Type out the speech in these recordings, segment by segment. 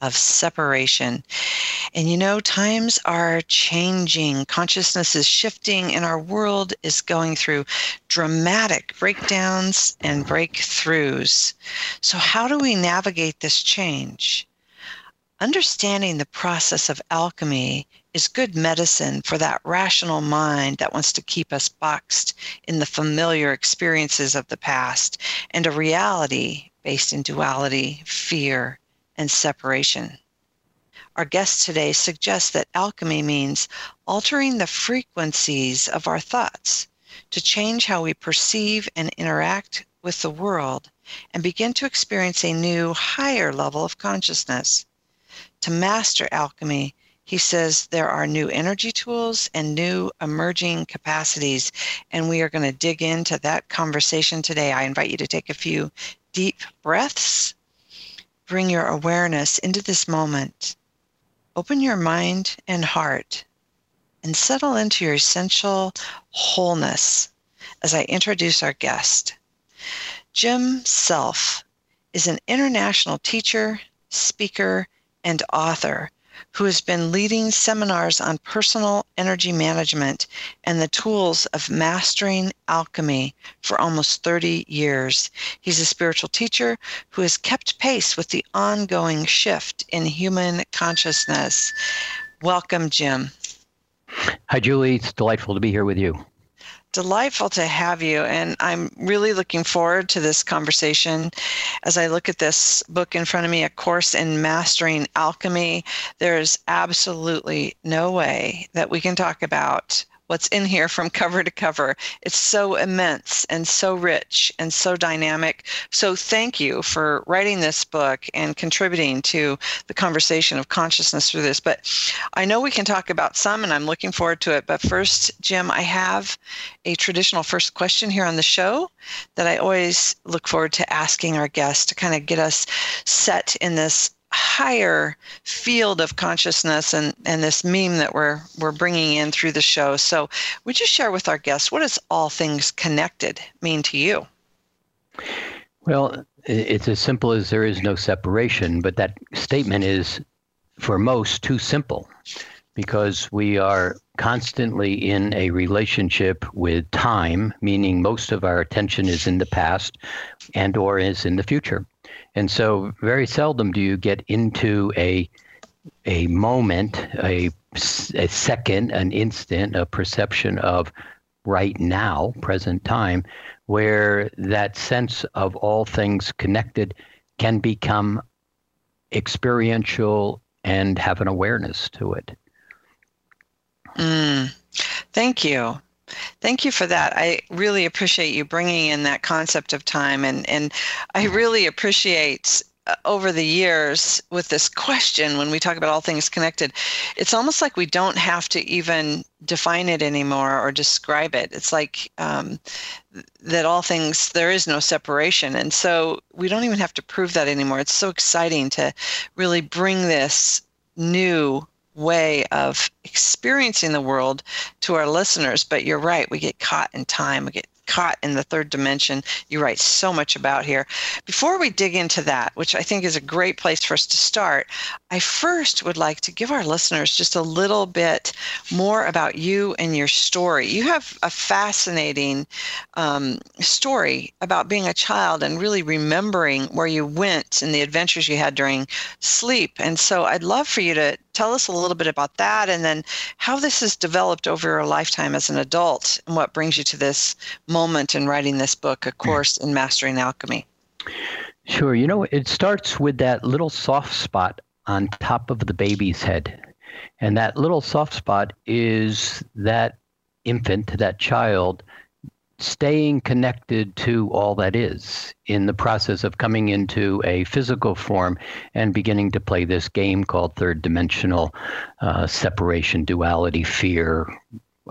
of separation. And you know, times are changing, consciousness is shifting, and our world is going through dramatic breakdowns and breakthroughs. So, how do we navigate this change? Understanding the process of alchemy is good medicine for that rational mind that wants to keep us boxed in the familiar experiences of the past and a reality based in duality, fear, and separation. Our guest today suggests that alchemy means altering the frequencies of our thoughts to change how we perceive and interact with the world and begin to experience a new, higher level of consciousness. To master alchemy, he says there are new energy tools and new emerging capacities, and we are going to dig into that conversation today. I invite you to take a few deep breaths bring your awareness into this moment. Open your mind and heart and settle into your essential wholeness as I introduce our guest. Jim Self is an international teacher, speaker, and author who has been leading seminars on personal energy management and the tools of mastering alchemy for almost 30 years. He's a spiritual teacher who has kept pace with the ongoing shift in human consciousness. Welcome, Jim. Hi, Julie. It's delightful to be here with you delightful to have you. And I'm really looking forward to this conversation as I look at this book in front of me, A Course in Mastering Alchemy. There's absolutely no way that we can talk about what's in here from cover to cover. It's so immense and so rich and so dynamic. So thank you for writing this book and contributing to the conversation of consciousness through this. But I know we can talk about some and I'm looking forward to it. But first, Jim, I have a traditional first question here on the show that I always look forward to asking our guests to kind of get us set in this higher field of consciousness and, and this meme that we're we're bringing in through the show. So, would you share with our guests what does all things connected mean to you? Well, it's as simple as there is no separation, but that statement is for most too simple because we are constantly in a relationship with time meaning most of our attention is in the past and or is in the future and so, very seldom do you get into a a moment, a, a second, an instant, a perception of right now, present time, where that sense of all things connected can become experiential and have an awareness to it. Mm, thank you. Thank you for that. I really appreciate you bringing in that concept of time, and and I really appreciate uh, over the years with this question when we talk about all things connected it's almost like we don't have to even define it anymore or describe it. It's like um, that all things there is no separation and so we don't even have to prove that anymore. It's so exciting to really bring this new way of experiencing the world to our listeners. But you're right, we get caught in time, we get caught in the third dimension you write so much about here. Before we dig into that, which I think is a great place for us to start, I first would like to give our listeners just a little bit more about you and your story. You have a fascinating um, story about being a child and really remembering where you went and the adventures you had during sleep. And so I'd love for you to tell us a little bit about that and then how this has developed over your lifetime as an adult and what brings you to this moment in writing this book, A Course in Mastering Alchemy. Sure. You know, it starts with that little soft spot on top of the baby's head. And that little soft spot is that infant, that child, staying connected to all that is in the process of coming into a physical form and beginning to play this game called third dimensional uh, separation, duality, fear,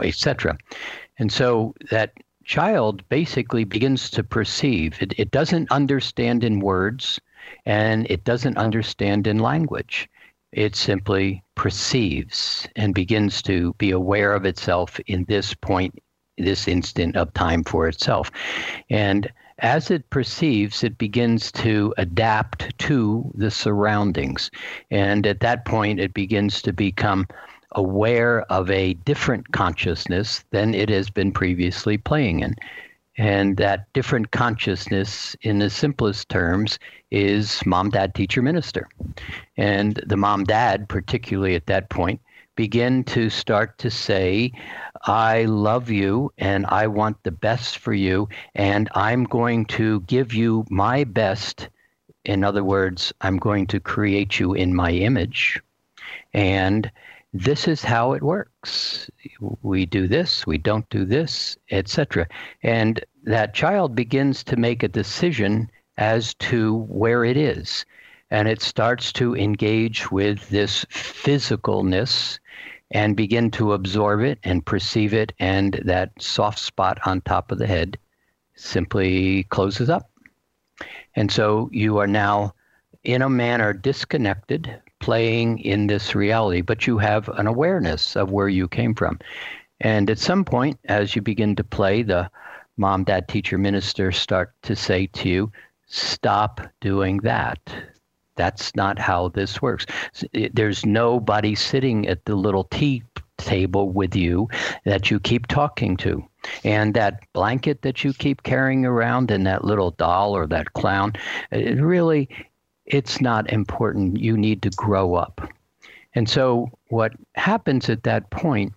etc. And so that child basically begins to perceive. It, it doesn't understand in words and it doesn't understand in language. It simply perceives and begins to be aware of itself in this point, this instant of time for itself. And as it perceives, it begins to adapt to the surroundings. And at that point, it begins to become aware of a different consciousness than it has been previously playing in. And that different consciousness, in the simplest terms, is mom, dad, teacher, minister. And the mom, dad, particularly at that point, begin to start to say, I love you and I want the best for you, and I'm going to give you my best. In other words, I'm going to create you in my image. And this is how it works. We do this, we don't do this, etc. And that child begins to make a decision as to where it is. And it starts to engage with this physicalness and begin to absorb it and perceive it. And that soft spot on top of the head simply closes up. And so you are now, in a manner, disconnected playing in this reality, but you have an awareness of where you came from. And at some point, as you begin to play, the mom, dad, teacher, minister start to say to you, stop doing that. That's not how this works. Eh, there's nobody sitting at the little tea table with you that you keep talking to. And that blanket that you keep carrying around and that little doll or that clown, eh, it really it's not important. You need to grow up. And so, what happens at that point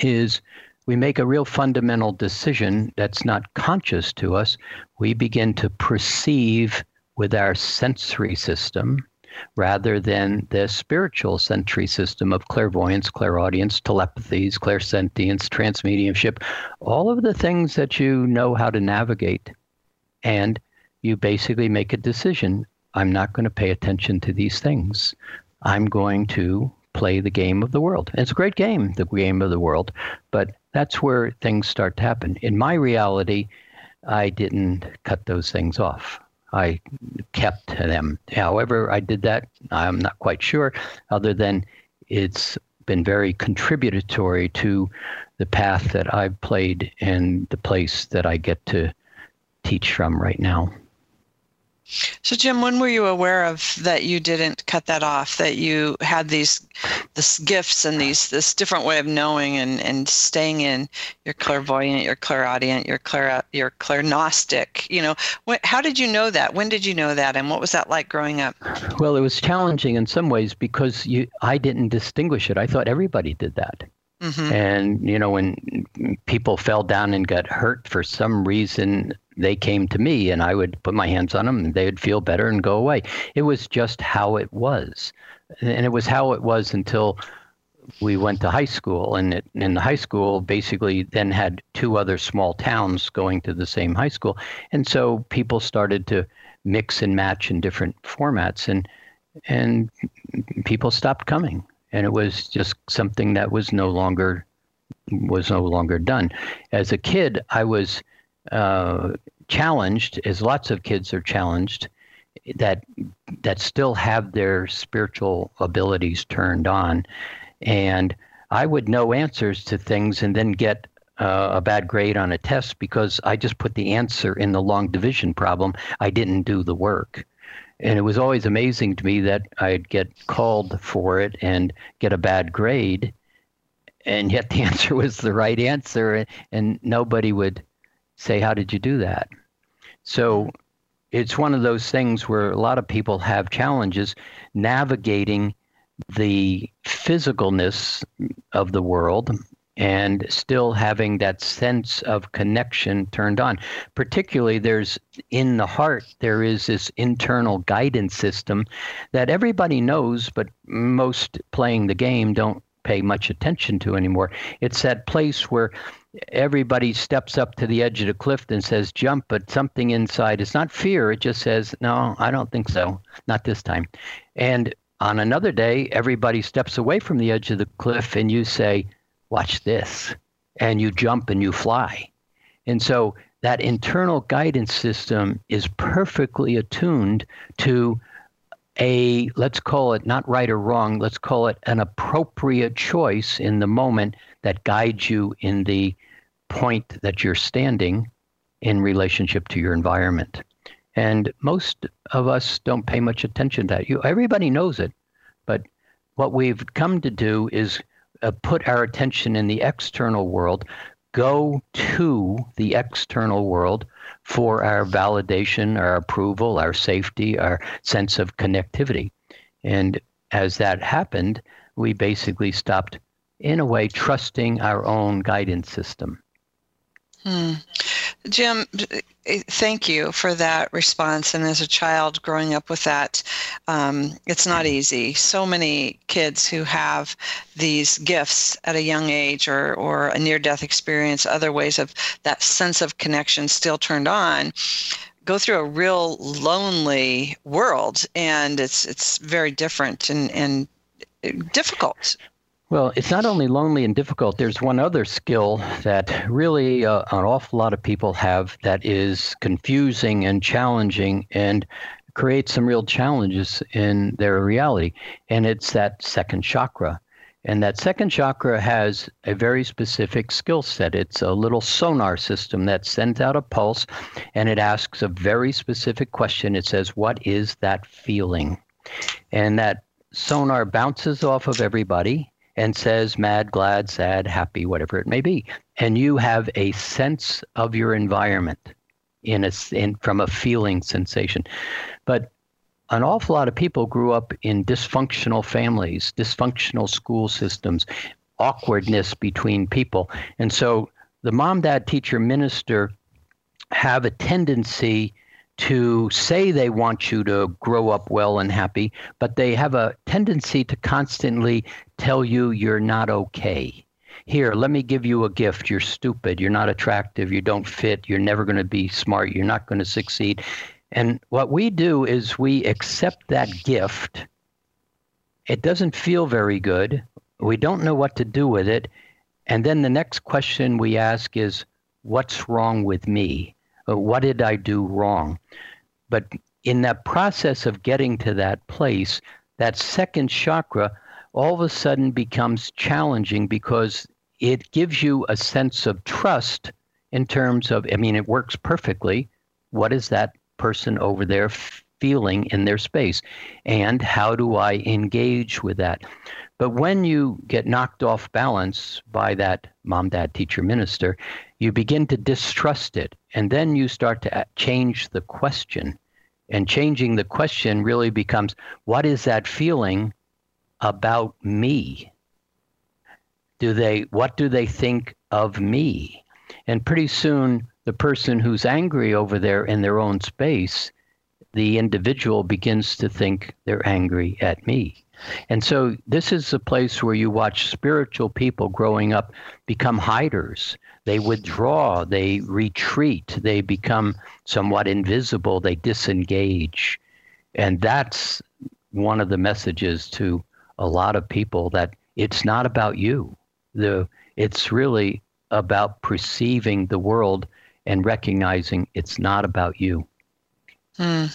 is we make a real fundamental decision that's not conscious to us. We begin to perceive with our sensory system rather than the spiritual sensory system of clairvoyance, clairaudience, telepathies, clairsentience, trance mediumship, all of the things that you know how to navigate. And you basically make a decision I'm not going to pay attention to these things. I'm going to play the game of the world. And it's a great game, the game of the world, but that's where things start to happen. In my reality, I didn't cut those things off. I kept them. However, I did that, I'm not quite sure, other than it's been very contributory to the path that I've played and the place that I get to teach from right now. So, Jim, when were you aware of that you didn't cut that off? That you had these, this gifts and these this different way of knowing and and staying in your clairvoyant, your clairaudient, your clair your clairgnostic. You know, what, how did you know that? When did you know that? And what was that like growing up? Well, it was challenging in some ways because you I didn't distinguish it. I thought everybody did that. Mm-hmm. And you know, when people fell down and got hurt for some reason, they came to me and I would put my hands on them and they would feel better and go away. It was just how it was. And it was how it was until we went to high school. And in the high school, basically then had two other small towns going to the same high school. And so people started to mix and match in different formats and and people stopped coming. And it was just something that was no longer was no longer done. As a kid, I was uh, challenged, as lots of kids are challenged, that that still have their spiritual abilities turned on, and I would know answers to things and then get uh, a bad grade on a test because I just put the answer in the long division problem. I didn't do the work. And it was always amazing to me that I'd get called for it and get a bad grade, and yet the answer was the right answer, and nobody would say, How did you do that? So it's one of those things where a lot of people have challenges navigating the physicalness of the world and still having that sense of connection turned on. Particularly, there's in the heart, there is this internal guidance system that everybody knows, but most playing the game don't pay much attention to anymore. It's that place where everybody steps up to the edge of the cliff and says jump but something inside it's not fear. It just says no i don't think so. Not this time. And on another day everybody steps away from the edge of the cliff and you say watch this. And you jump and you fly. And so that internal guidance system is perfectly attuned to a let's call it not right or wrong let's call it an appropriate choice in the moment that guides you in the point that you're standing in relationship to your environment. And most of us don't pay much attention to that. You, everybody knows it, but what we've come to do is uh, put our attention in the external world, go to the external world for our validation, our approval, our safety, our sense of connectivity. And as that happened, we basically stopped, in a way, trusting our own guidance system. Hmm. Jim, thank you for that response. And as a child growing up with that, um, it's not easy. So many kids who have these gifts at a young age or, or a near death experience, other ways of that sense of connection still turned on, go through a real lonely world. And it's, it's very different and, and difficult well, it's not only lonely and difficult. There's one other skill that really uh, an awful lot of people have that is confusing and challenging and creates some real challenges in their reality. And it's that second chakra. And that second chakra has a very specific skill set. It's a little sonar system that sends out a pulse and it asks a very specific question. It says, What is that feeling? And that sonar bounces off of everybody and says mad, glad, sad, happy, whatever it may be. And you have a sense of your environment in a in, from a feeling sensation. But an awful lot of people grew up in dysfunctional families, dysfunctional school systems, awkwardness between people. And so the mom, dad, teacher, minister have a tendency to say they want you to grow up well and happy, but they have a tendency to constantly tell you you're not okay. Here, let me give you a gift. You're stupid. You're not attractive. You don't fit. You're never going to be smart. You're not going to succeed. And what we do is we accept that gift. It doesn't feel very good. We don't know what to do with it. And then the next question we ask is, What's wrong with me? Uh, what did I do wrong? But in that process of getting to that place, that second chakra all of a sudden becomes challenging because it gives you a sense of trust in terms of, I mean, it works perfectly. What is that person over there feeling in their space? And how do I engage with that? But when you get knocked off balance by that mom, dad, teacher, minister, you begin to distrust it. And then you start to uh, change the question. And changing the question really becomes what is that feeling about me? Do they what do they think of me? And pretty soon the person who's angry over there in their own space, the individual begins to think they're angry at me. And so this is a place where you watch spiritual people growing up become hiders. They withdraw, they retreat, they become somewhat invisible, they disengage. And that's one of the messages to a lot of people that it's not about you. The it's really about perceiving the world and recognizing it's not about you. Hmm.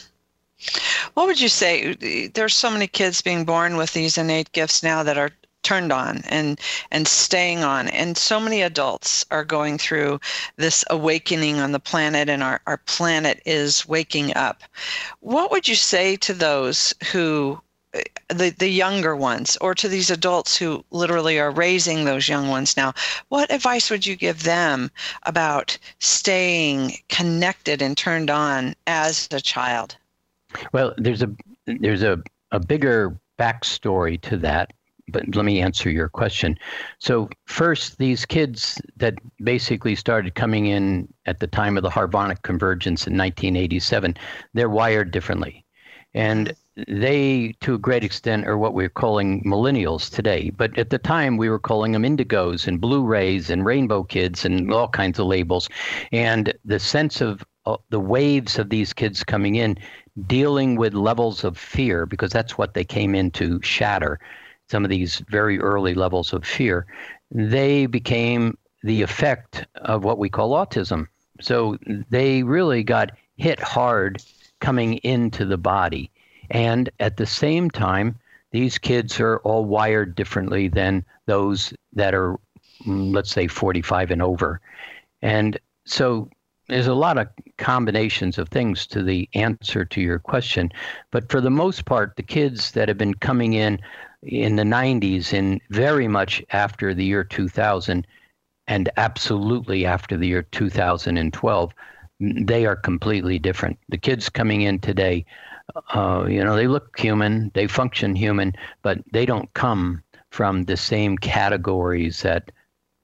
What would you say? There's so many kids being born with these innate gifts now that are turned on and and staying on. And so many adults are going through this awakening on the planet and our, our planet is waking up. What would you say to those who the the younger ones or to these adults who literally are raising those young ones now? What advice would you give them about staying connected and turned on as a child well, there's a there's a, a bigger backstory to that, but let me answer your question. So first, these kids that basically started coming in at the time of the harmonic convergence in 1987, they're wired differently, and they, to a great extent, are what we're calling millennials today. But at the time, we were calling them indigos and Blue Rays and rainbow kids and all kinds of labels. And the sense of uh, the waves of these kids coming in, dealing with levels of fear, because that's what they came in to shatter. Some of these very early levels of fear, they became the effect of what we call autism. So they really got hit hard coming into the body. And at the same time, these kids are all wired differently than those that are, mm, let's say, 45 and over. And so there's a lot of combinations of things to the answer to your question. But for the most part, the kids that have been coming in in the 90s and very much after the year 2000 and absolutely after the year 2012, they are completely different. The kids coming in today, uh, you know, they look human, they function human, but they don't come from the same categories that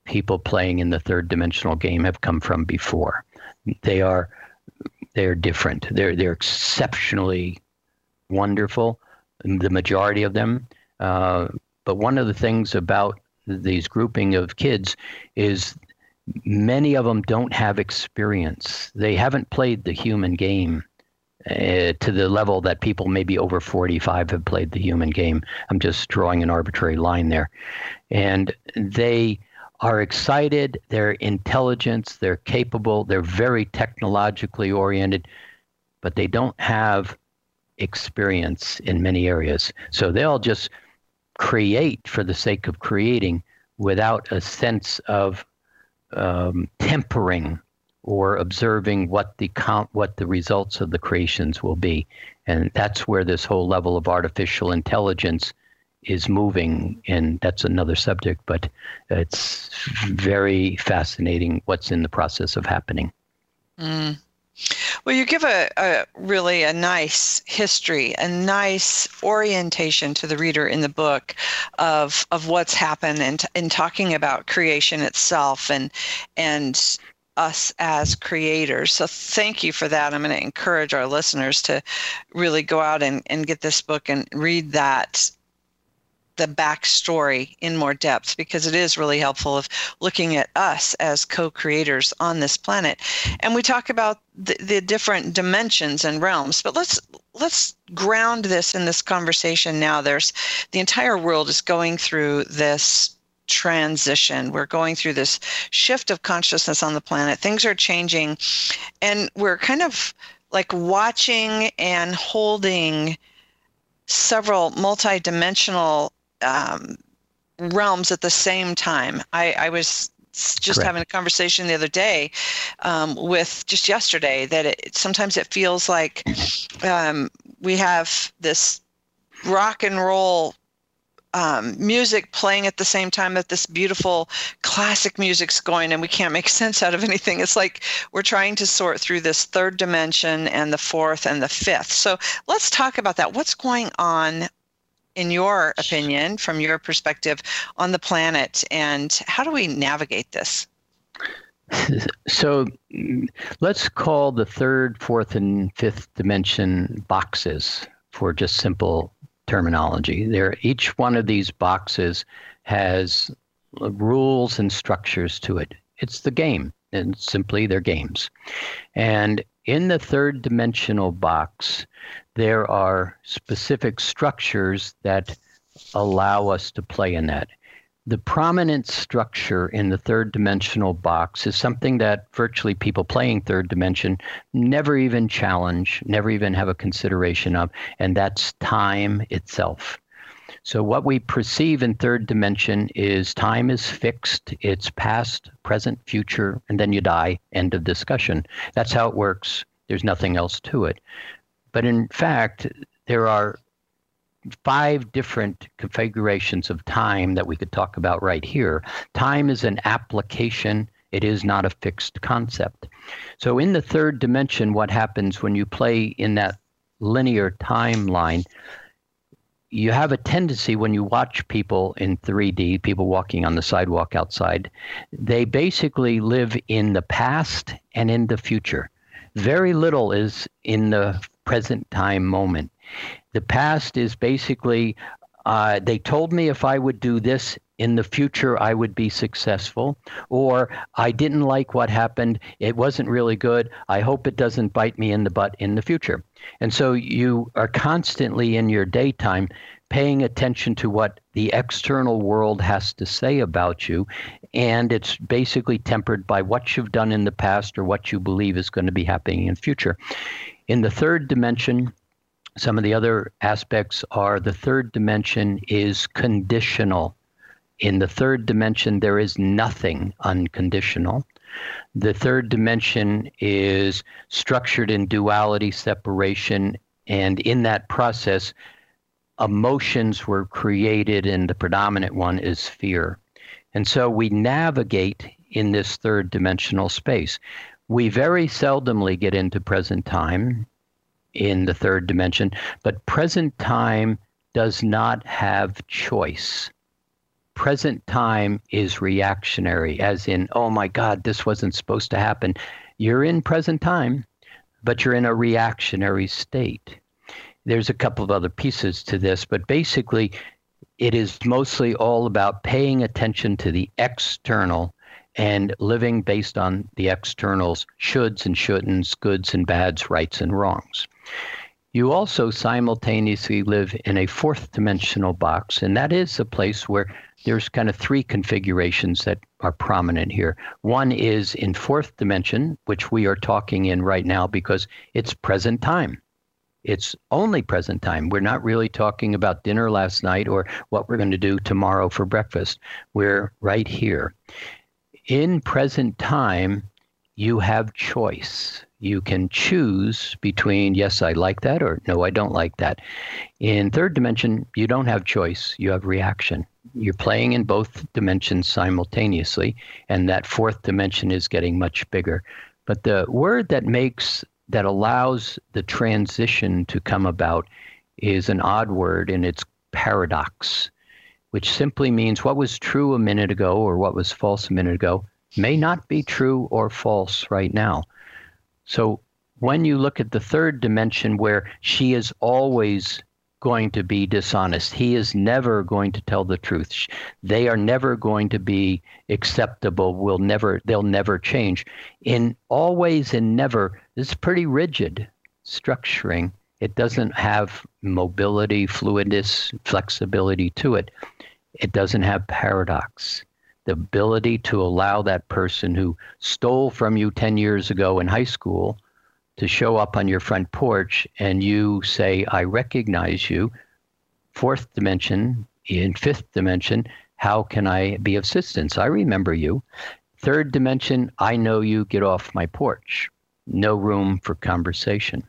people playing in the third dimensional game have come from before. They are they're different. They're they're exceptionally wonderful. The majority of them. Uh, but one of the things about these grouping of kids is many of them don't have experience. They haven't played the human game uh, to the level that people maybe over 45 have played the human game. I'm just drawing an arbitrary line there. And they are excited, they're intelligent, they're capable, they're very technologically oriented, but they don't have experience in many areas. So they'll just create for the sake of creating without a sense of um, tempering or observing what the count, what the results of the creations will be, and that's where this whole level of artificial intelligence is moving, and that's another subject. But it's very fascinating what's in the process of happening. Mm. Well, you give a, a, really a nice history, a nice orientation to the reader in the book of of what's happened and in talking about creation itself and and us as creators. So thank you for that. I'm going to encourage our listeners to really go out and, and get this book and read that the backstory in more depth because it is really helpful of looking at us as co-creators on this planet. And we talk about the, the different dimensions and realms but let's let's ground this in this conversation now. There's the entire world is going through this transition. We're going through this shift of consciousness on the planet. Things are changing and we're kind of like watching and holding several multidimensional um, realms at the same time. I, I was just Correct. having a conversation the other day um, with just yesterday that it, sometimes it feels like um, we have this rock and roll um, music playing at the same time that this beautiful classic music's going and we can't make sense out of anything it's like we're trying to sort through this third dimension and the fourth and the fifth so let's talk about that what's going on in your opinion, from your perspective, on the planet, and how do we navigate this? So let's call the third, fourth, and fifth dimension boxes for just simple terminology. There, each one of these boxes has uh, rules and structures to it. It's the game, and simply they're games. And in the third dimensional box, there are specific structures that allow us to play in that. The prominent structure in the third dimensional box is something that virtually people playing third dimension never even challenge, never even have a consideration of, and that's time itself. So, what we perceive in third dimension is time is fixed, it's past, present, future, and then you die. End of discussion. That's how it works. There's nothing else to it. But in fact, there are five different configurations of time that we could talk about right here. Time is an application, it is not a fixed concept. So, in the third dimension, what happens when you play in that linear timeline? You have a tendency when you watch people in 3D, people walking on the sidewalk outside, they basically live in the past and in the future. Very little is in the present time moment. The past is basically uh, they told me if I would do this in the future, I would be successful. Or I didn't like what happened. It wasn't really good. I hope it doesn't bite me in the butt in the future. And so you are constantly in your daytime paying attention to what the external world has to say about you. And it's basically tempered by what you've done in the past or what you believe is going to be happening in the future. In the third dimension, some of the other aspects are the third dimension is conditional. In the third dimension, there is nothing unconditional. The third dimension is structured in duality, separation, and in that process, emotions were created, and the predominant one is fear. And so we navigate in this third dimensional space. We very seldomly get into present time in the third dimension, but present time does not have choice. Present time is reactionary, as in, oh my God, this wasn't supposed to happen. You're in present time, but you're in a reactionary state. There's a couple of other pieces to this, but basically, it is mostly all about paying attention to the external and living based on the externals shoulds and shouldn'ts, goods and bads, rights and wrongs. You also simultaneously live in a fourth dimensional box, and that is a place where there's kind of three configurations that are prominent here. One is in fourth dimension, which we are talking in right now because it's present time. It's only present time. We're not really talking about dinner last night or what we're going to do tomorrow for breakfast. We're right here in present time, you have choice. You can choose between, yes, I like that, or no, I don't like that. In third dimension, you don't have choice, you have reaction. You're playing in both dimensions simultaneously, and that fourth dimension is getting much bigger. But the word that makes, that allows the transition to come about is an odd word, and it's paradox which simply means what was true a minute ago or what was false a minute ago may not be true or false right now. So when you look at the third dimension where she is always going to be dishonest, he is never going to tell the truth. They are never going to be acceptable, will never they'll never change. In always and never is pretty rigid structuring. It doesn't have mobility, fluidness, flexibility to it it doesn't have paradox. The ability to allow that person who stole from you 10 years ago in high school to show up on your front porch and you say, I recognize you. Fourth dimension, in fifth dimension, how can I be of assistance? I remember you. Third dimension, I know you, get off my porch. No room for conversation.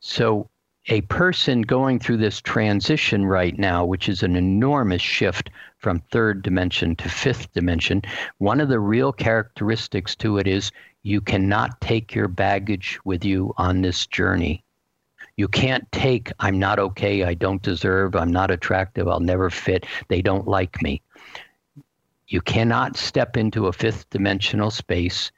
So a person going through this transition right now, which is an enormous shift from third dimension to fifth dimension, one of the real characteristics to it is you cannot take your baggage with you on this journey. You can't take, I'm not okay, I don't deserve, I'm not attractive, I'll never fit, they don't like me. You cannot step into a fifth dimensional space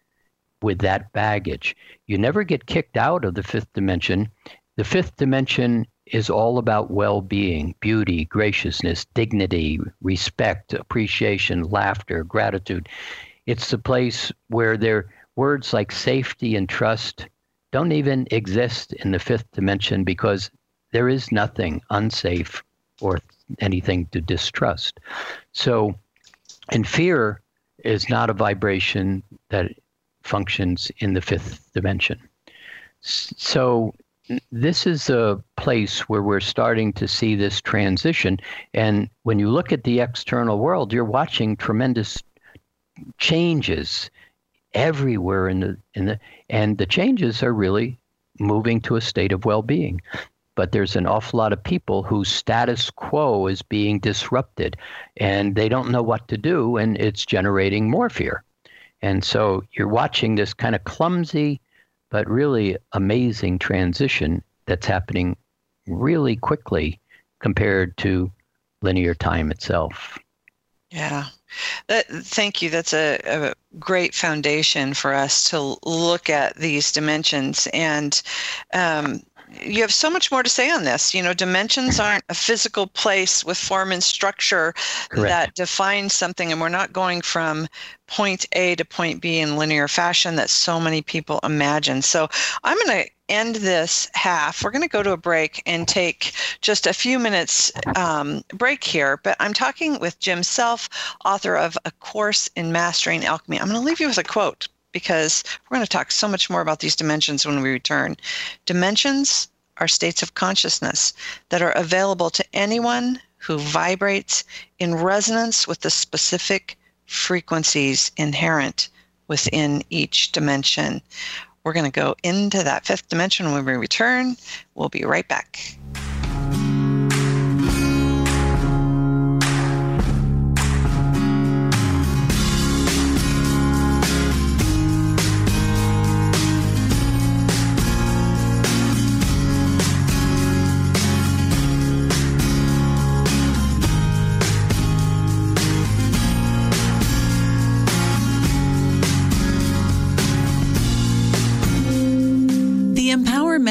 with that baggage. You never get kicked out of the fifth dimension the fifth dimension is all about well being, beauty, graciousness, dignity, respect, appreciation, laughter, gratitude. It's the place where there words like safety and trust don't even exist in the fifth dimension because there is nothing unsafe or anything to distrust. So, and fear is not a vibration that functions in the fifth dimension. So, this is a place where we're starting to see this transition. And when you look at the external world, you're watching tremendous changes everywhere in the in the and the changes are really moving to a state of well-being. But there's an awful lot of people whose status quo is being disrupted and they don't know what to do and it's generating more fear. And so you're watching this kind of clumsy but really amazing transition that's happening really quickly compared to linear time itself. Yeah. That, thank you. That's a, a, great foundation for us to look at these dimensions. And um, you have so much more to say on this. You know, dimensions aren't a physical place with form and structure Correct. that defines something, and we're not going from point A to point B in linear fashion that so many people imagine. So I'm going to end this half. We're going to go to a break and take just a few minutes um, break here. But I'm talking with Jim Self, author of A Course in Mastering Alchemy. I'm going to leave you with a quote because we're going to talk so much more about these dimensions when we return. Dimensions are states of consciousness that are available to anyone who vibrates in resonance with the specific frequencies inherent within each dimension. We're going to go into that fifth dimension when we return. We'll be right back.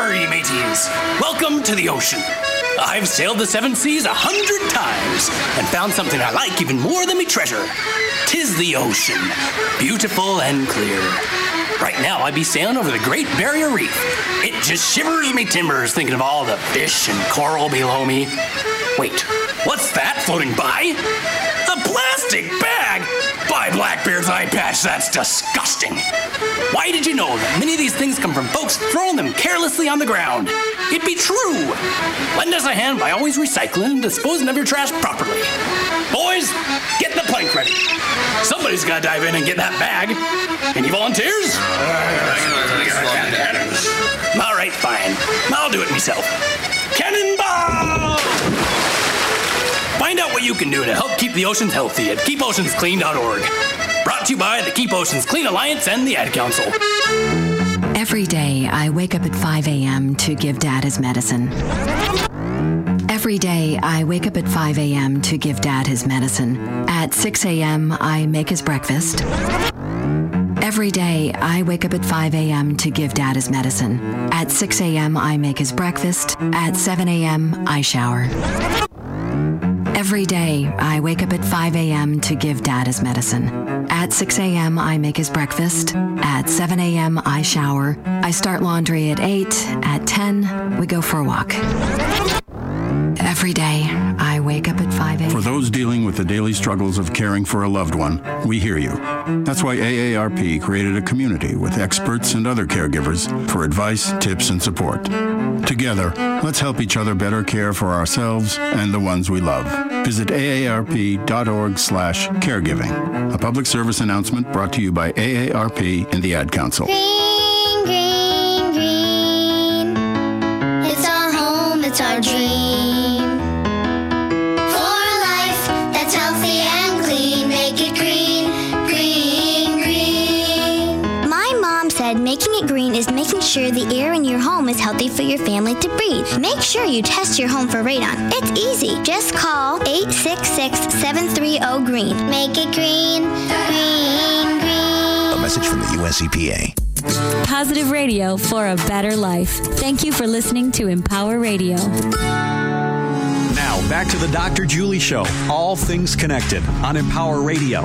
Arr, mateys! Welcome to the ocean. I've sailed the seven seas a hundred times and found something I like even more than me treasure. Tis the ocean, beautiful and clear. Right now, I'd be sailing over the Great Barrier Reef. It just shivers me timbers thinking of all the fish and coral below me. Wait, what's that floating by? A plastic bag! By Blackbeard's eye patch, that's disgusting. Why did you know that many of these things come from folks throwing them carelessly on the ground? It'd be true. Lend us a hand by always recycling and disposing of your trash properly. Boys, get the plank ready. Somebody's gotta dive in and get that bag. Any volunteers? All right, fine. I'll do it myself. Cannonball! Find out what you can do to help keep the oceans healthy at keepoceansclean.org. Brought to you by the Keep Oceans Clean Alliance and the Ad Council. Every day, I wake up at 5 a.m. to give Dad his medicine. Every day, I wake up at 5 a.m. to give Dad his medicine. At 6 a.m., I make his breakfast. Every day, I wake up at 5 a.m. to give Dad his medicine. At 6 a.m., I make his breakfast. At 7 a.m., I shower. Every day, I wake up at 5 a.m. to give Dad his medicine. At 6 a.m., I make his breakfast. At 7 a.m., I shower. I start laundry at 8. At 10, we go for a walk. Every day, I wake up at 5 a.m. For those dealing with the daily struggles of caring for a loved one, we hear you. That's why AARP created a community with experts and other caregivers for advice, tips, and support. Together, let's help each other better care for ourselves and the ones we love. Visit aarp.org slash caregiving. A public service announcement brought to you by AARP and the Ad Council. Sure the air in your home is healthy for your family to breathe. Make sure you test your home for radon. It's easy. Just call 866-730-GREEN. Make it green, green, green. A message from the US EPA. Positive radio for a better life. Thank you for listening to Empower Radio. Now, back to the Dr. Julie Show. All things connected on Empower Radio.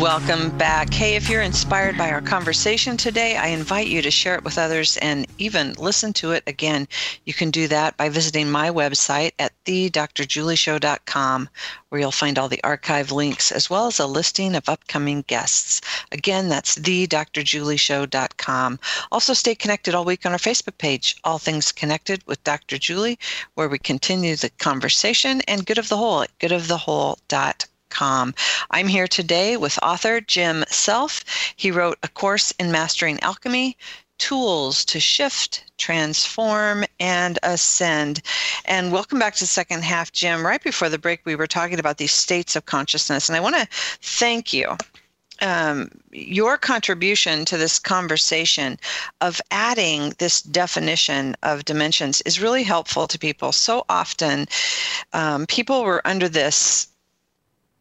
Welcome back. Hey, if you're inspired by our conversation today, I invite you to share it with others and even listen to it again. You can do that by visiting my website at thedrjulieshow.com, where you'll find all the archive links as well as a listing of upcoming guests. Again, that's thedrjulieshow.com. Also, stay connected all week on our Facebook page, All Things Connected with Dr. Julie, where we continue the conversation and Good of the Whole at goodofthewhole.com. I'm here today with author Jim Self. He wrote A Course in Mastering Alchemy, tools to shift, transform, and ascend. And welcome back to the second half, Jim. Right before the break, we were talking about these states of consciousness, and I want to thank you um, your contribution to this conversation of adding this definition of dimensions is really helpful to people. So often, um, people were under this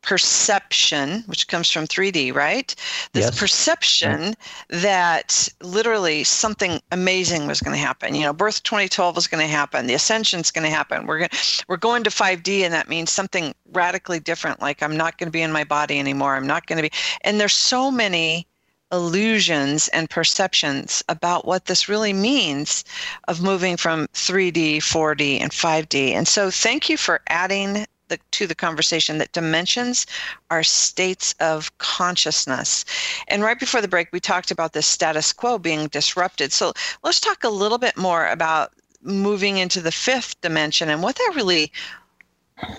perception, which comes from 3D, right? This yes. perception that literally something amazing was going to happen. You know, birth 2012 was going to happen. The ascension is going to happen. We're going we're going to 5D, and that means something radically different. Like I'm not going to be in my body anymore. I'm not going to be. And there's so many illusions and perceptions about what this really means of moving from 3D, 4D, and 5D. And so, thank you for adding the, to the conversation that dimensions are states of consciousness. And right before the break, we talked about the status quo being disrupted. So let's talk a little bit more about moving into the fifth dimension and what that really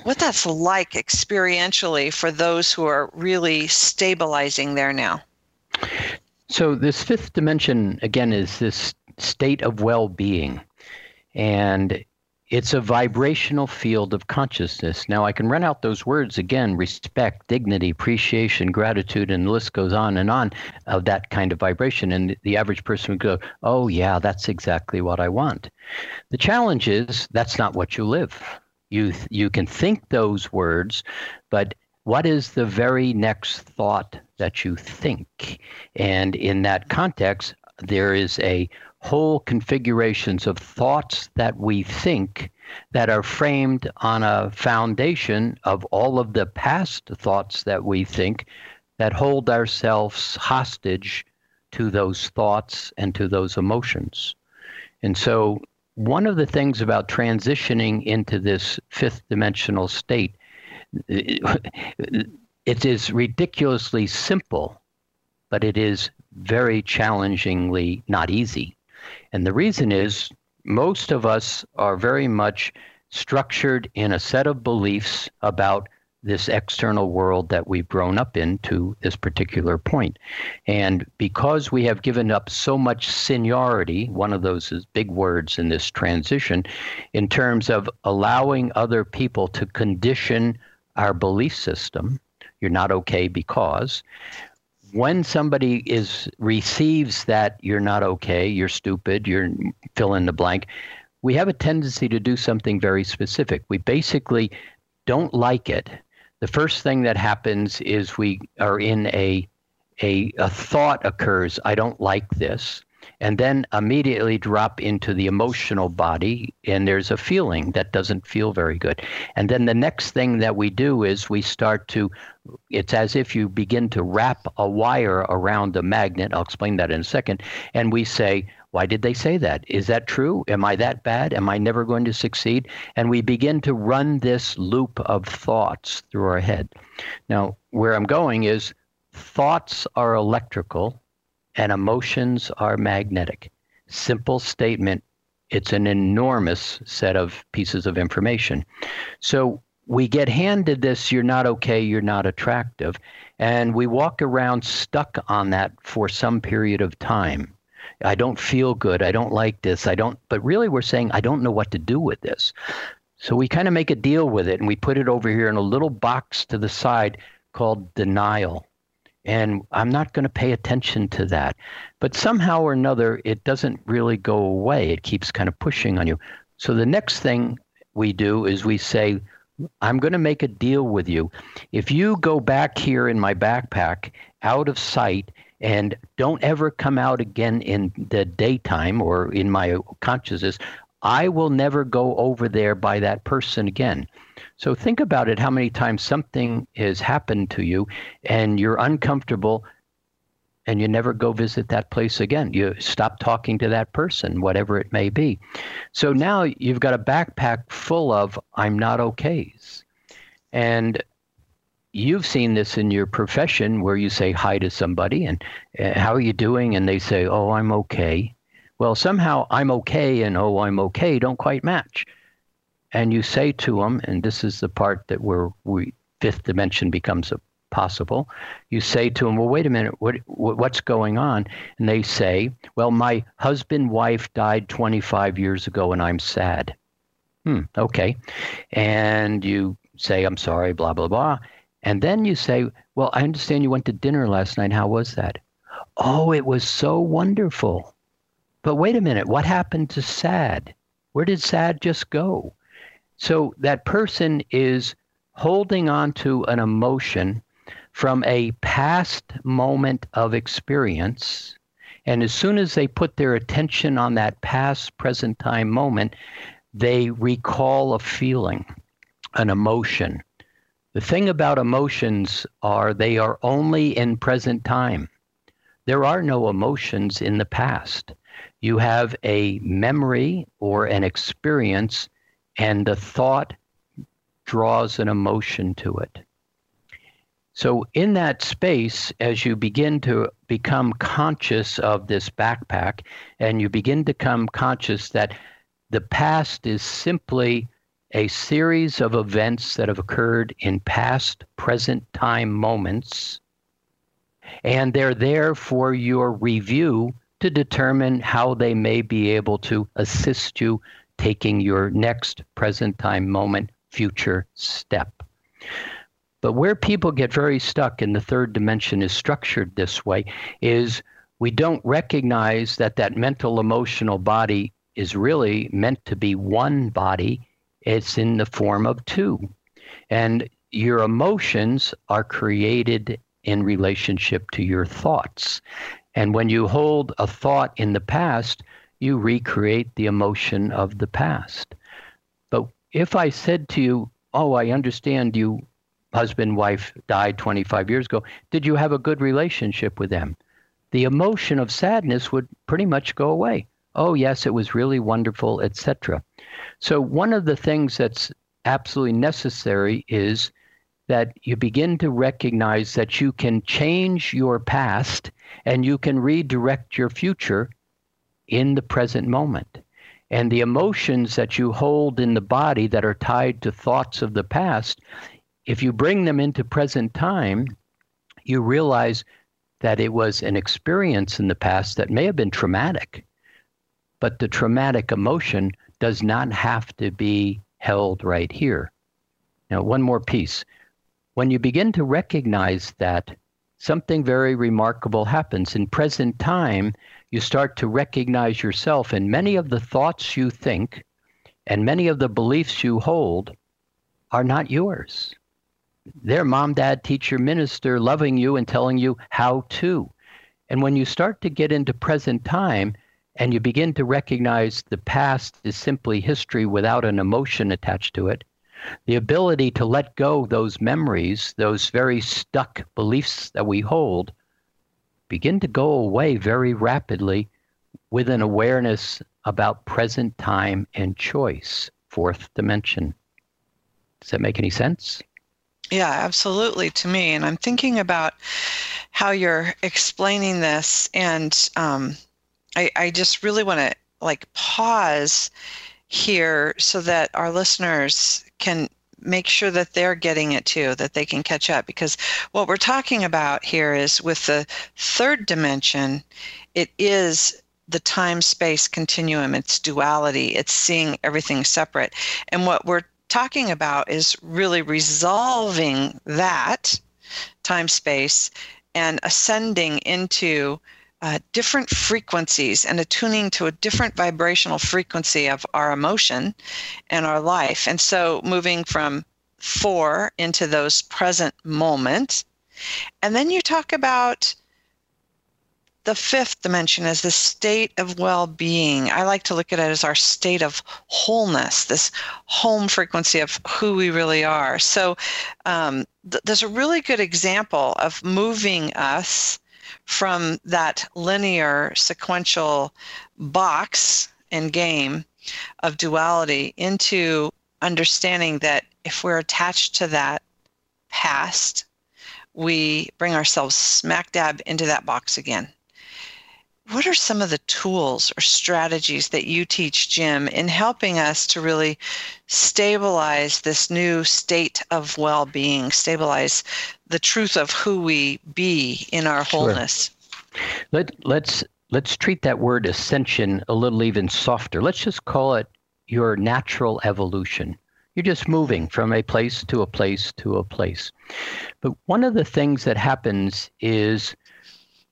what that's like experientially for those who are really stabilizing there now. So this fifth dimension again is this state of well-being. And it's a vibrational field of consciousness. Now, I can run out those words again respect, dignity, appreciation, gratitude, and the list goes on and on of that kind of vibration. And the average person would go, Oh, yeah, that's exactly what I want. The challenge is that's not what you live. You, you can think those words, but what is the very next thought that you think? And in that context, there is a whole configurations of thoughts that we think that are framed on a foundation of all of the past thoughts that we think that hold ourselves hostage to those thoughts and to those emotions. And so, one of the things about transitioning into this fifth dimensional state, it is ridiculously simple, but it is very challengingly not easy. And the reason is most of us are very much structured in a set of beliefs about this external world that we've grown up in to this particular point. And because we have given up so much seniority, one of those is big words in this transition, in terms of allowing other people to condition our belief system, you're not okay because when somebody is receives that you're not okay, you're stupid, you're fill in the blank, we have a tendency to do something very specific. We basically don't like it. The first thing that happens is we are in a a, a thought occurs, I don't like this and then immediately drop into the emotional body and there's a feeling that doesn't feel very good and then the next thing that we do is we start to it's as if you begin to wrap a wire around a magnet i'll explain that in a second and we say why did they say that? Is that true? Am I that bad? Am I never going to succeed? And we begin to run this loop of thoughts through our head. Now, where I'm going is thoughts are electrical, and emotions are magnetic. Simple statement. It's an enormous set of pieces of information. So we get handed this you're not okay, you're not attractive, and we walk around stuck on that for some period of time. I don't feel good. I don't like this. I don't, but really we're saying, I don't know what to do with this. So we kind of make a deal with it and we put it over here in a little box to the side called denial and I'm not going to pay attention to that. But somehow or another, it doesn't really go away. It keeps kind of pushing on you. So the next thing we do is we say, I'm going to make a deal with you. If you go back here in my backpack out of sight and don't ever come out again in the daytime or in my consciousness, I will never go over there by that person again. So think about it how many times something has happened to you and you're uncomfortable and you never go visit that place again. You stop talking to that person, whatever it may be. So now you've got a backpack full of I'm not okays. And you've seen this in your profession where you say hi to somebody and uh, how are you doing? And they say, oh, I'm okay. Well, somehow I'm okay and oh, I'm okay don't quite match and you say to them, and this is the part that where we fifth dimension becomes possible. You say to them, "Well, wait a minute, what, what's going on?" And they say, "Well, my husband wife died 25 years ago, and I'm sad." Hmm. Okay. And you say, "I'm sorry," blah blah blah, and then you say, "Well, I understand you went to dinner last night. How was that?" Oh, it was so wonderful. But wait a minute, what happened to sad? Where did sad just go? So that person is holding on to an emotion from a past moment of experience. And as soon as they put their attention on that past present time moment, they recall a feeling, an emotion. The thing about emotions are they are only in present time. There are no emotions in the past. You have a memory or an experience, and the thought draws an emotion to it. So, in that space, as you begin to become conscious of this backpack and you begin to become conscious that the past is simply a series of events that have occurred in past, present time moments, and they're there for your review to determine how they may be able to assist you taking your next present time moment future step. But where people get very stuck in the third dimension is structured this way is we don't recognize that that mental emotional body is really meant to be one body. It's in the form of two. And your emotions are created in relationship to your thoughts. And when you hold a thought in the past, you recreate the emotion of the past But if I said to you, Oh, I understand you, husband, wife died 25 years ago, did you have a good relationship with them? The emotion of sadness would pretty much go away. Oh, yes, it was really wonderful, etc. So, one of the things that's absolutely necessary is that you begin to recognize that you can change your past and you can redirect your future in the present moment. And the emotions that you hold in the body that are tied to thoughts of the past, if you bring them into present time, you realize that it was an experience in the past that may have been traumatic. But the traumatic emotion does not have to be held right here. Now, one more piece. When you begin to recognize that, something very remarkable happens. In present time, you start to recognize yourself and many of the thoughts you think and many of the beliefs you hold are not yours. They're mom, dad, teacher, minister loving you and telling you how to. And when you start to get into present time and you begin to recognize the past is simply history without an emotion attached to it, the ability to let go those memories, those very stuck beliefs that we hold, begin to go away very rapidly with an awareness about present time and choice, fourth dimension. Does that make any sense? Yeah, absolutely to me. And I'm thinking about how you're explaining this, and um, I, I just really want to like pause here so that our listeners can make sure that they're getting it too, that they can catch up. Because what we're talking about here is with the third dimension, it is the time space continuum, it's duality, it's seeing everything separate. And what we're talking about is really resolving that time space and ascending into uh, different frequencies and attuning to a different vibrational frequency of our emotion and our life. And so moving from four into those present moments. And then you talk about the fifth dimension as the state of well being. I like to look at it as our state of wholeness, this home frequency of who we really are. So um, th- there's a really good example of moving us from that linear sequential box and game of duality into understanding that if we're attached to that past, we bring ourselves smack dab into that box again. What are some of the tools or strategies that you teach Jim in helping us to really stabilize this new state of well-being, stabilize the truth of who we be in our wholeness? Sure. Let, let's let's treat that word ascension a little even softer. Let's just call it your natural evolution. You're just moving from a place to a place to a place. But one of the things that happens is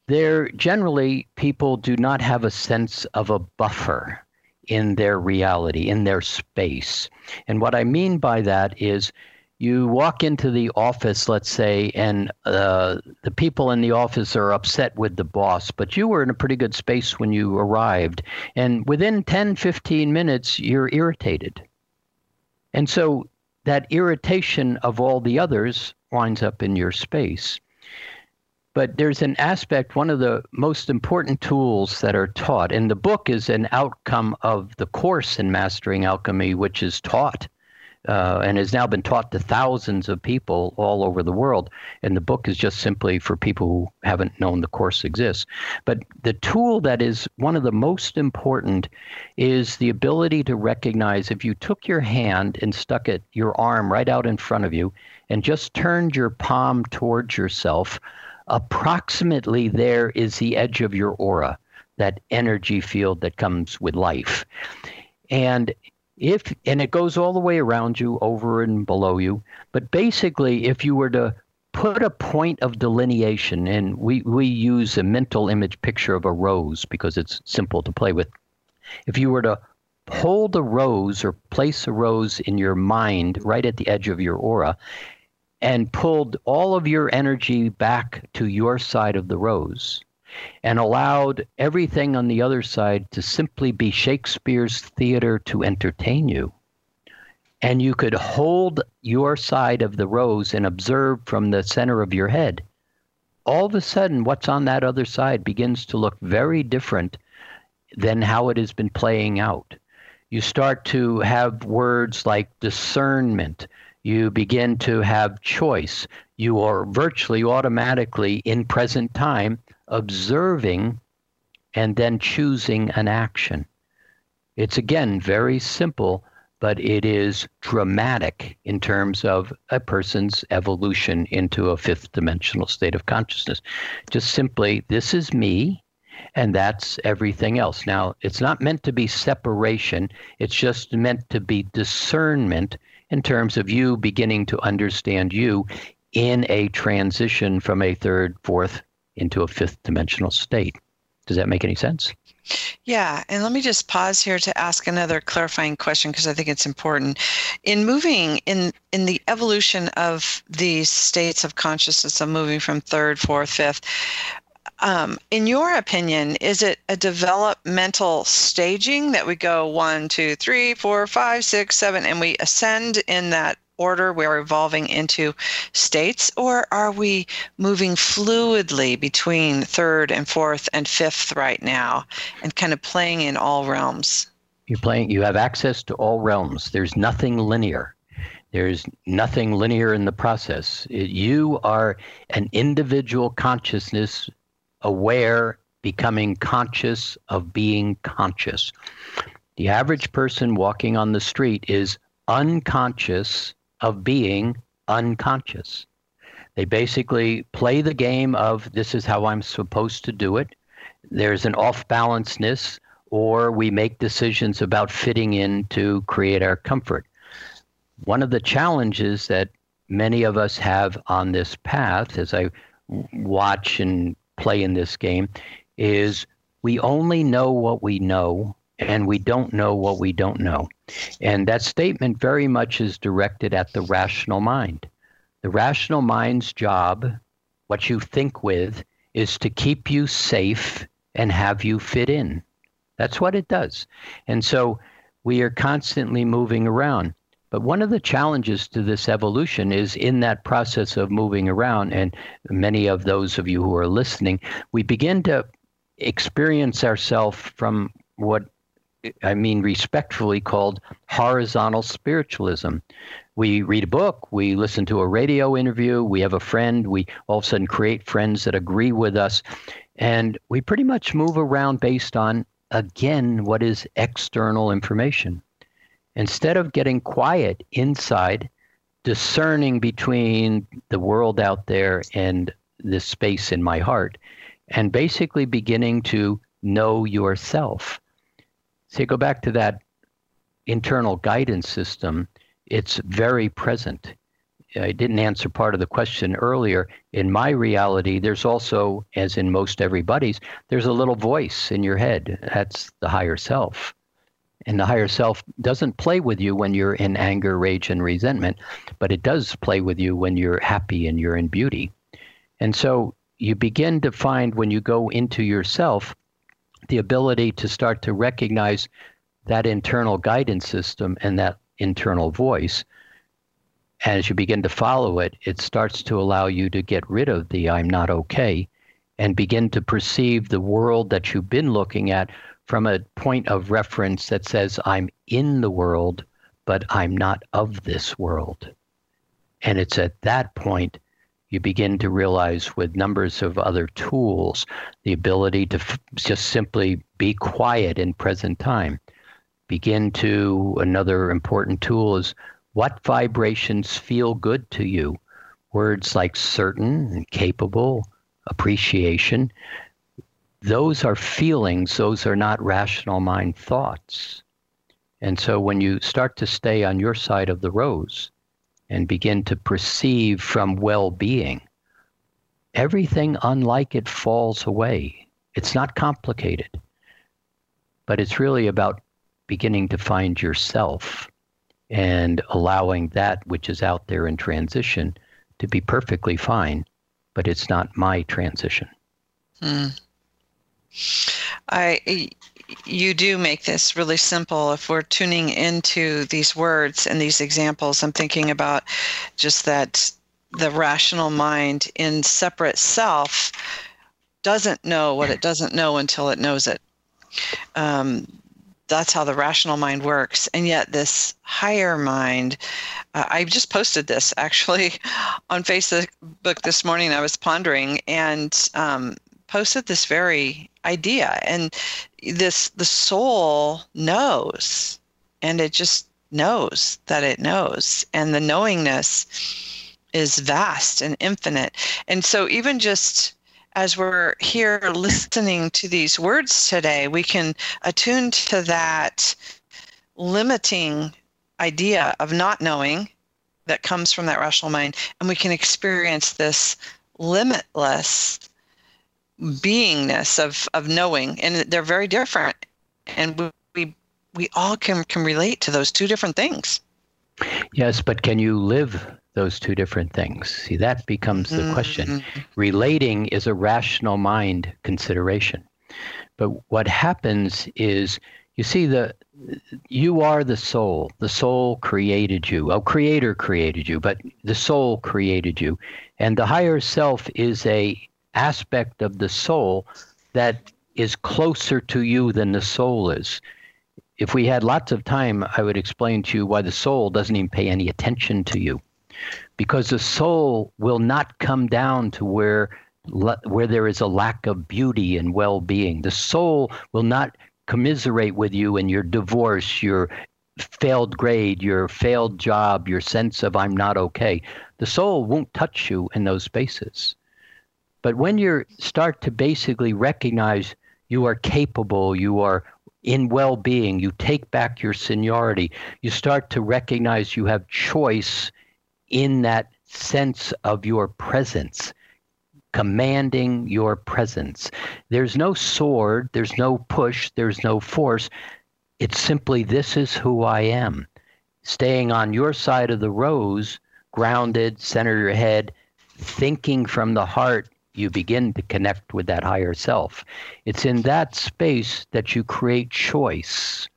there generally people do not have a sense of a buffer in their reality, in their space. And what I mean by that is you walk into the office, let's say, and uh, the people in the office are upset with the boss, but you were in a pretty good space when you arrived. And within 10, 15 minutes, you're irritated. And so that irritation of all the others winds up in your space. But there's an aspect, one of the most important tools that are taught, and the book is an outcome of the course in Mastering Alchemy, which is taught uh, and has now been taught to thousands of people all over the world. And the book is just simply for people who haven't known the course exists. But the tool that is one of the most important is the ability to recognize if you took your hand and stuck it, your arm right out in front of you, and just turned your palm towards yourself, approximately there is the edge of your aura, that energy field that comes with life. And if and it goes all the way around you over and below you but basically if you were to put a point of delineation and we we use a mental image picture of a rose because it's simple to play with if you were to hold a rose or place a rose in your mind right at the edge of your aura and pulled all of your energy back to your side of the rose and allowed everything on the other side to simply be Shakespeare's theater to entertain you. And you could hold your side of the rose and observe from the center of your head. All of a sudden, what's on that other side begins to look very different than how it has been playing out. You start to have words like discernment. You begin to have choice. You are virtually automatically in present time observing and then choosing an action. It's again very simple, but it is dramatic in terms of a person's evolution into a fifth dimensional state of consciousness. Just simply, this is me, and that's everything else. Now, it's not meant to be separation, it's just meant to be discernment in terms of you beginning to understand you in a transition from a third, fourth, into a fifth dimensional state. Does that make any sense? Yeah, and let me just pause here to ask another clarifying question because I think it's important. In moving in in the evolution of these states of consciousness of moving from third, fourth, fifth, um, in your opinion, is it a developmental staging that we go one, two, three, four, five, six, seven, and we ascend in that order we're evolving into states, or are we moving fluidly between third and fourth and fifth right now and kind of playing in all realms? You're playing, you have access to all realms. There's nothing linear. There's nothing linear in the process. It, you are an individual consciousness, aware, becoming conscious of being conscious. The average person walking on the street is unconscious of being unconscious. They basically play the game of this is how I'm supposed to do it. There's an off balanceness, or we make decisions about fitting in to create our comfort. One of the challenges that many of us have on this path, as I watch and play in this game, is we only know what we know and we don't know what we don't know. And that statement very much is directed at the rational mind. The rational mind's job, what you think with, is to keep you safe and have you fit in. That's what it does. And so we are constantly moving around. But one of the challenges to this evolution is in that process of moving around, and many of those of you who are listening, we begin to experience ourselves from what I mean respectfully, called horizontal spiritualism. We read a book, we listen to a radio interview, we have a friend, we all of a sudden create friends that agree with us. And we pretty much move around based on, again, what is external information. Instead of getting quiet inside, discerning between the world out there and this space in my heart, and basically beginning to know yourself. So you go back to that internal guidance system, it's very present. I didn't answer part of the question earlier. In my reality, there's also, as in most everybody's, there's a little voice in your head. That's the higher self. And the higher self doesn't play with you when you're in anger, rage, and resentment, but it does play with you when you're happy and you're in beauty. And so you begin to find when you go into yourself the ability to start to recognize that internal guidance system and that internal voice as you begin to follow it, it starts to allow you to get rid of the I'm not okay and begin to perceive the world that you've been looking at from a point of reference that says, I'm in the world, but I'm not of this world. And it's at that point you begin to realize with numbers of other tools the ability to f- just simply be quiet in present time. Begin to, another important tool is what vibrations feel good to you? Words like certain and capable, appreciation, those are feelings, those are not rational mind thoughts. And so when you start to stay on your side of the rose and begin to perceive from well being, everything unlike it falls away. It's not complicated, but it's really about beginning to find yourself and allowing that which is out there in transition to be perfectly fine, but it's not my transition. Hmm. I you do make this really simple if we're tuning into these words and these examples i'm thinking about just that the rational mind in separate self doesn't know what it doesn't know until it knows it um, that's how the rational mind works. And yet, this higher mind, uh, I just posted this actually on Facebook this morning. I was pondering and um, posted this very idea. And this, the soul knows, and it just knows that it knows. And the knowingness is vast and infinite. And so, even just as we're here listening to these words today, we can attune to that limiting idea of not knowing that comes from that rational mind, and we can experience this limitless beingness of, of knowing. And they're very different. And we, we, we all can, can relate to those two different things. Yes, but can you live those two different things? See, that becomes the mm-hmm. question. Relating is a rational mind consideration. But what happens is you see the you are the soul. The soul created you. a creator created you, but the soul created you. And the higher self is a aspect of the soul that is closer to you than the soul is. If we had lots of time, I would explain to you why the soul doesn't even pay any attention to you because the soul will not come down to where where there is a lack of beauty and well-being. The soul will not commiserate with you in your divorce, your failed grade, your failed job, your sense of I'm not okay. The soul won't touch you in those spaces. But when you start to basically recognize you are capable, you are in well being, you take back your seniority, you start to recognize you have choice in that sense of your presence, commanding your presence. There's no sword, there's no push, there's no force. It's simply, this is who I am. Staying on your side of the rose, grounded, center your head, thinking from the heart, you begin to connect with that higher self. It's in that space that you create choice.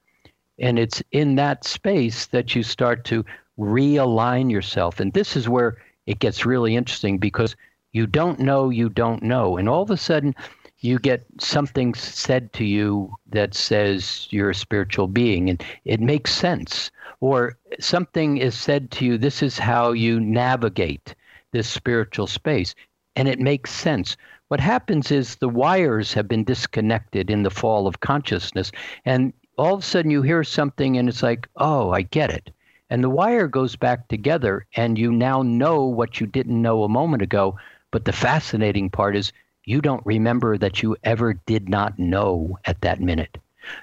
And it's in that space that you start to realign yourself. And this is where it gets really interesting because you don't know, you don't know. And all of a sudden, you get something said to you that says you're a spiritual being, and it makes sense. Or something is said to you, this is how you navigate this spiritual space, and it makes sense. what happens is the wires have been disconnected in the fall of consciousness. And all of a sudden you hear something and it's like, oh, I get it. And the wire goes back together, and you now know what you didn't know a moment ago. But the fascinating part is you don't remember that you ever did not know at that minute.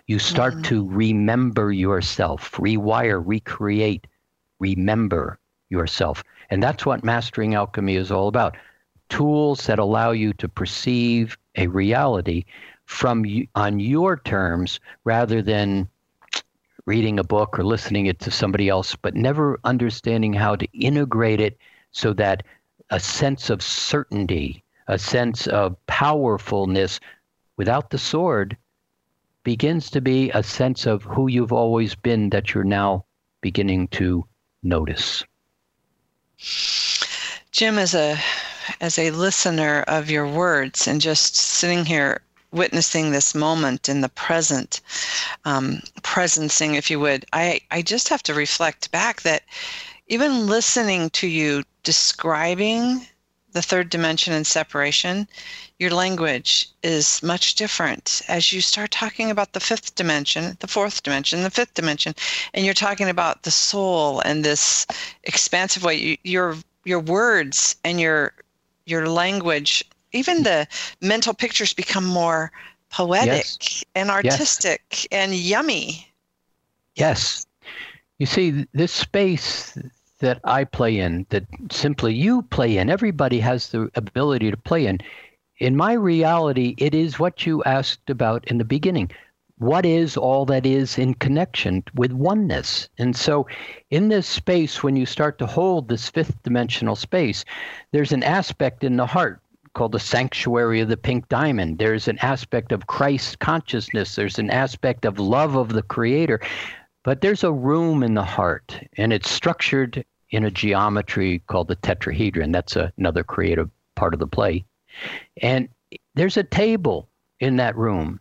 You start mm-hmm. to remember yourself, rewire, recreate, remember yourself. And that's what mastering alchemy is all about tools that allow you to perceive a reality from on your terms rather than reading a book or listening it to somebody else, but never understanding how to integrate it so that a sense of certainty, a sense of powerfulness without the sword begins to be a sense of who you've always been that you're now beginning to notice. Jim, as a as a listener of your words and just sitting here witnessing this moment in the present, um, presencing, if you would, I, I just have to reflect back that even listening to you describing the third dimension and separation, your language is much different as you start talking about the fifth dimension, the fourth dimension, the fifth dimension, and you're talking about the soul and this expansive way. You, your your words and your your language even the mental pictures become more poetic yes. and artistic yes. and yummy. Yes. You see, this space that I play in, that simply you play in, everybody has the ability to play in. In my reality, it is what you asked about in the beginning. What is all that is in connection with oneness? And so, in this space, when you start to hold this fifth dimensional space, there's an aspect in the heart called the sanctuary of the pink diamond. There's an aspect of Christ consciousness, there's an aspect of love of the Creator. But there's a room in the heart, and it's structured in a geometry called the tetrahedron. That's a, another creative part of the play. And there's a table in that room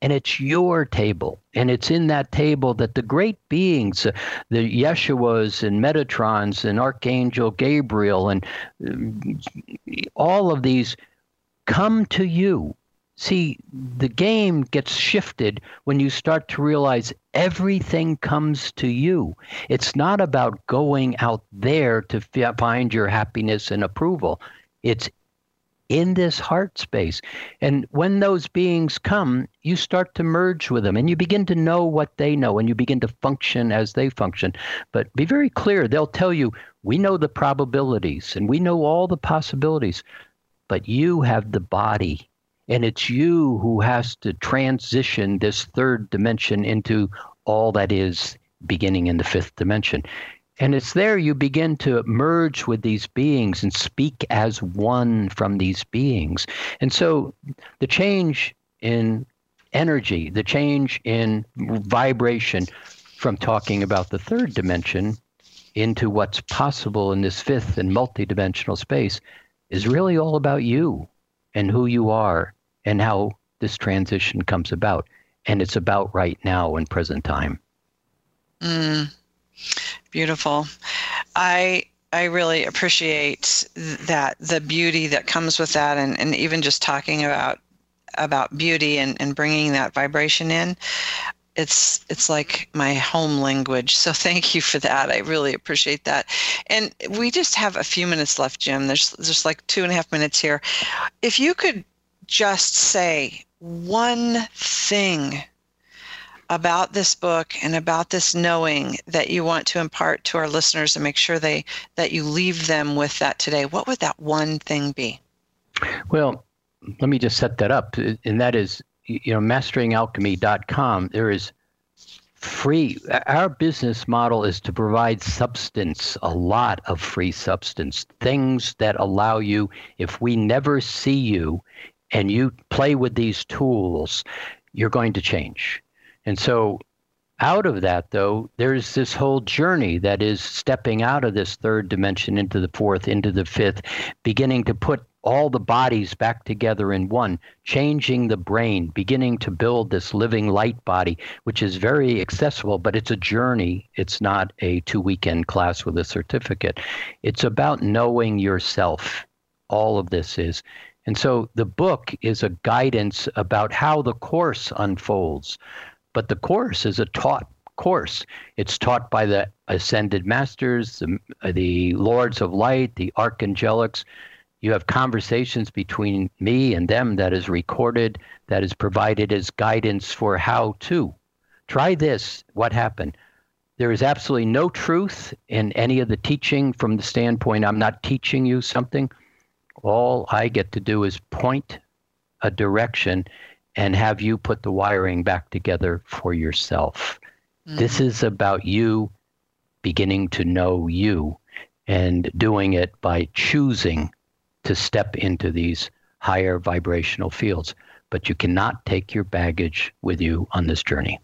and it's your table. And it's in that table that the great beings uh, the yeshuas and metatrons and archangel gabriel and uh, all of these come to you. See the game gets shifted when you start to realize everything comes to you. It's not about going out there to find your happiness and approval. It's in this heart space. And when those beings come, you start to merge with them and you begin to know what they know and you begin to function as they function. But be very clear, they'll tell you, we know the probabilities and we know all the possibilities, but you have the body. And it's you who has to transition this third dimension into all that is beginning in the fifth dimension. And it's there you begin to merge with these beings and speak as one from these beings. And so the change in energy, the change in vibration from talking about the third dimension into what's possible in this fifth and multidimensional space is really all about you and who you are and how this transition comes about. And it's about right now in present time. Mm. Beautiful. I I really appreciate that the beauty that comes with that and, and even just talking about about beauty and, and bringing that vibration in it's it's like my home language. So thank you for that. I really appreciate that. And we just have a few minutes left jim. There's just like two and a half minutes here. If you could just say one thing about this book and about this knowing that you want to impart to our listeners and make sure they that you leave them with that today what would that one thing be? Well let me just set that up. And that is you know masteringalchemy.com there is free our business model is to provide substance a lot of free substance things that allow you if we never see you and you play with these tools you're going to change and so, out of that, though, there's this whole journey that is stepping out of this third dimension into the fourth, into the fifth, beginning to put all the bodies back together in one, changing the brain, beginning to build this living light body, which is very accessible, but it's a journey. It's not a two weekend class with a certificate. It's about knowing yourself. All of this is. And so the book is a guidance about how the course unfolds. But the course is a taught course. It's taught by the ascended masters, the, the lords of light, the archangelics. You have conversations between me and them that is recorded, that is provided as guidance for how to. Try this. What happened? There is absolutely no truth in any of the teaching from the standpoint I'm not teaching you something. All I get to do is point a direction and have you put the wiring back together for yourself. Mm. This is about you beginning to know you and doing it by choosing to step into these higher vibrational fields. But you cannot take your baggage with you on this journey.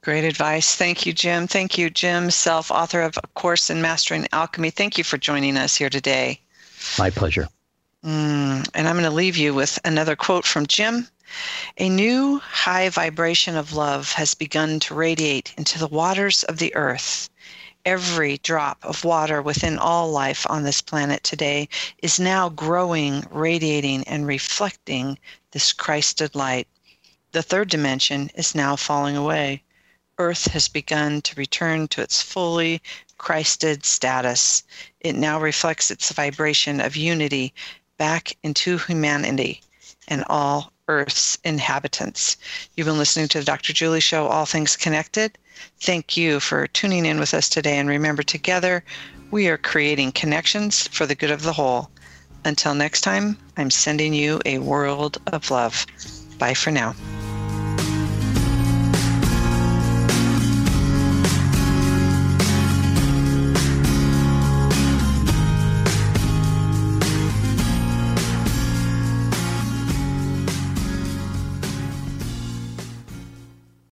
Great advice. Thank you, Jim. Thank you, Jim, Self author of A Course in Mastering Alchemy. Thank you for joining us here today. My pleasure. Mm, and I'm going to leave you with another quote from Jim. A new high vibration of love has begun to radiate into the waters of the earth. Every drop of water within all life on this planet today is now growing, radiating, and reflecting this Christed light. The third dimension is now falling away. Earth has begun to return to its fully Christed status. It now reflects its vibration of unity back into humanity and all Earth's inhabitants. You've been listening to the Dr. Julie Show, All Things Connected. Thank you for tuning in with us today. And remember, together, we are creating connections for the good of the whole. Until next time, I'm sending you a world of love. Bye for now.